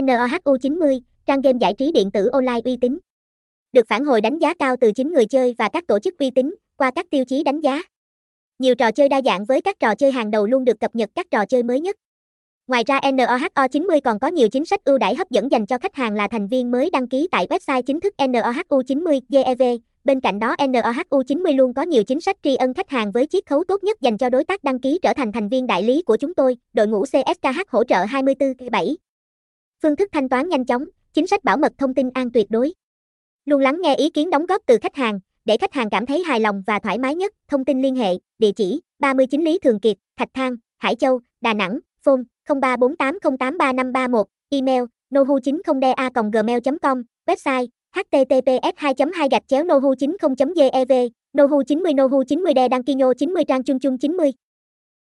NOHU90, trang game giải trí điện tử online uy tín. Được phản hồi đánh giá cao từ chính người chơi và các tổ chức uy tín qua các tiêu chí đánh giá. Nhiều trò chơi đa dạng với các trò chơi hàng đầu luôn được cập nhật các trò chơi mới nhất. Ngoài ra NOHO90 còn có nhiều chính sách ưu đãi hấp dẫn dành cho khách hàng là thành viên mới đăng ký tại website chính thức NOHU90 GEV. Bên cạnh đó NOHU90 luôn có nhiều chính sách tri ân khách hàng với chiết khấu tốt nhất dành cho đối tác đăng ký trở thành thành viên đại lý của chúng tôi, đội ngũ CSKH hỗ trợ 24/7. Phương thức thanh toán nhanh chóng, chính sách bảo mật thông tin an tuyệt đối. Luôn lắng nghe ý kiến đóng góp từ khách hàng, để khách hàng cảm thấy hài lòng và thoải mái nhất. Thông tin liên hệ, địa chỉ 39 Lý Thường Kiệt, Thạch Thang, Hải Châu, Đà Nẵng, phone 0348083531, email nohu90da gmail com website https 2 2 gạch chéo nohu 90 gev nohu 90 nohu 90 de đăng ký nhô 90 trang chung chung 90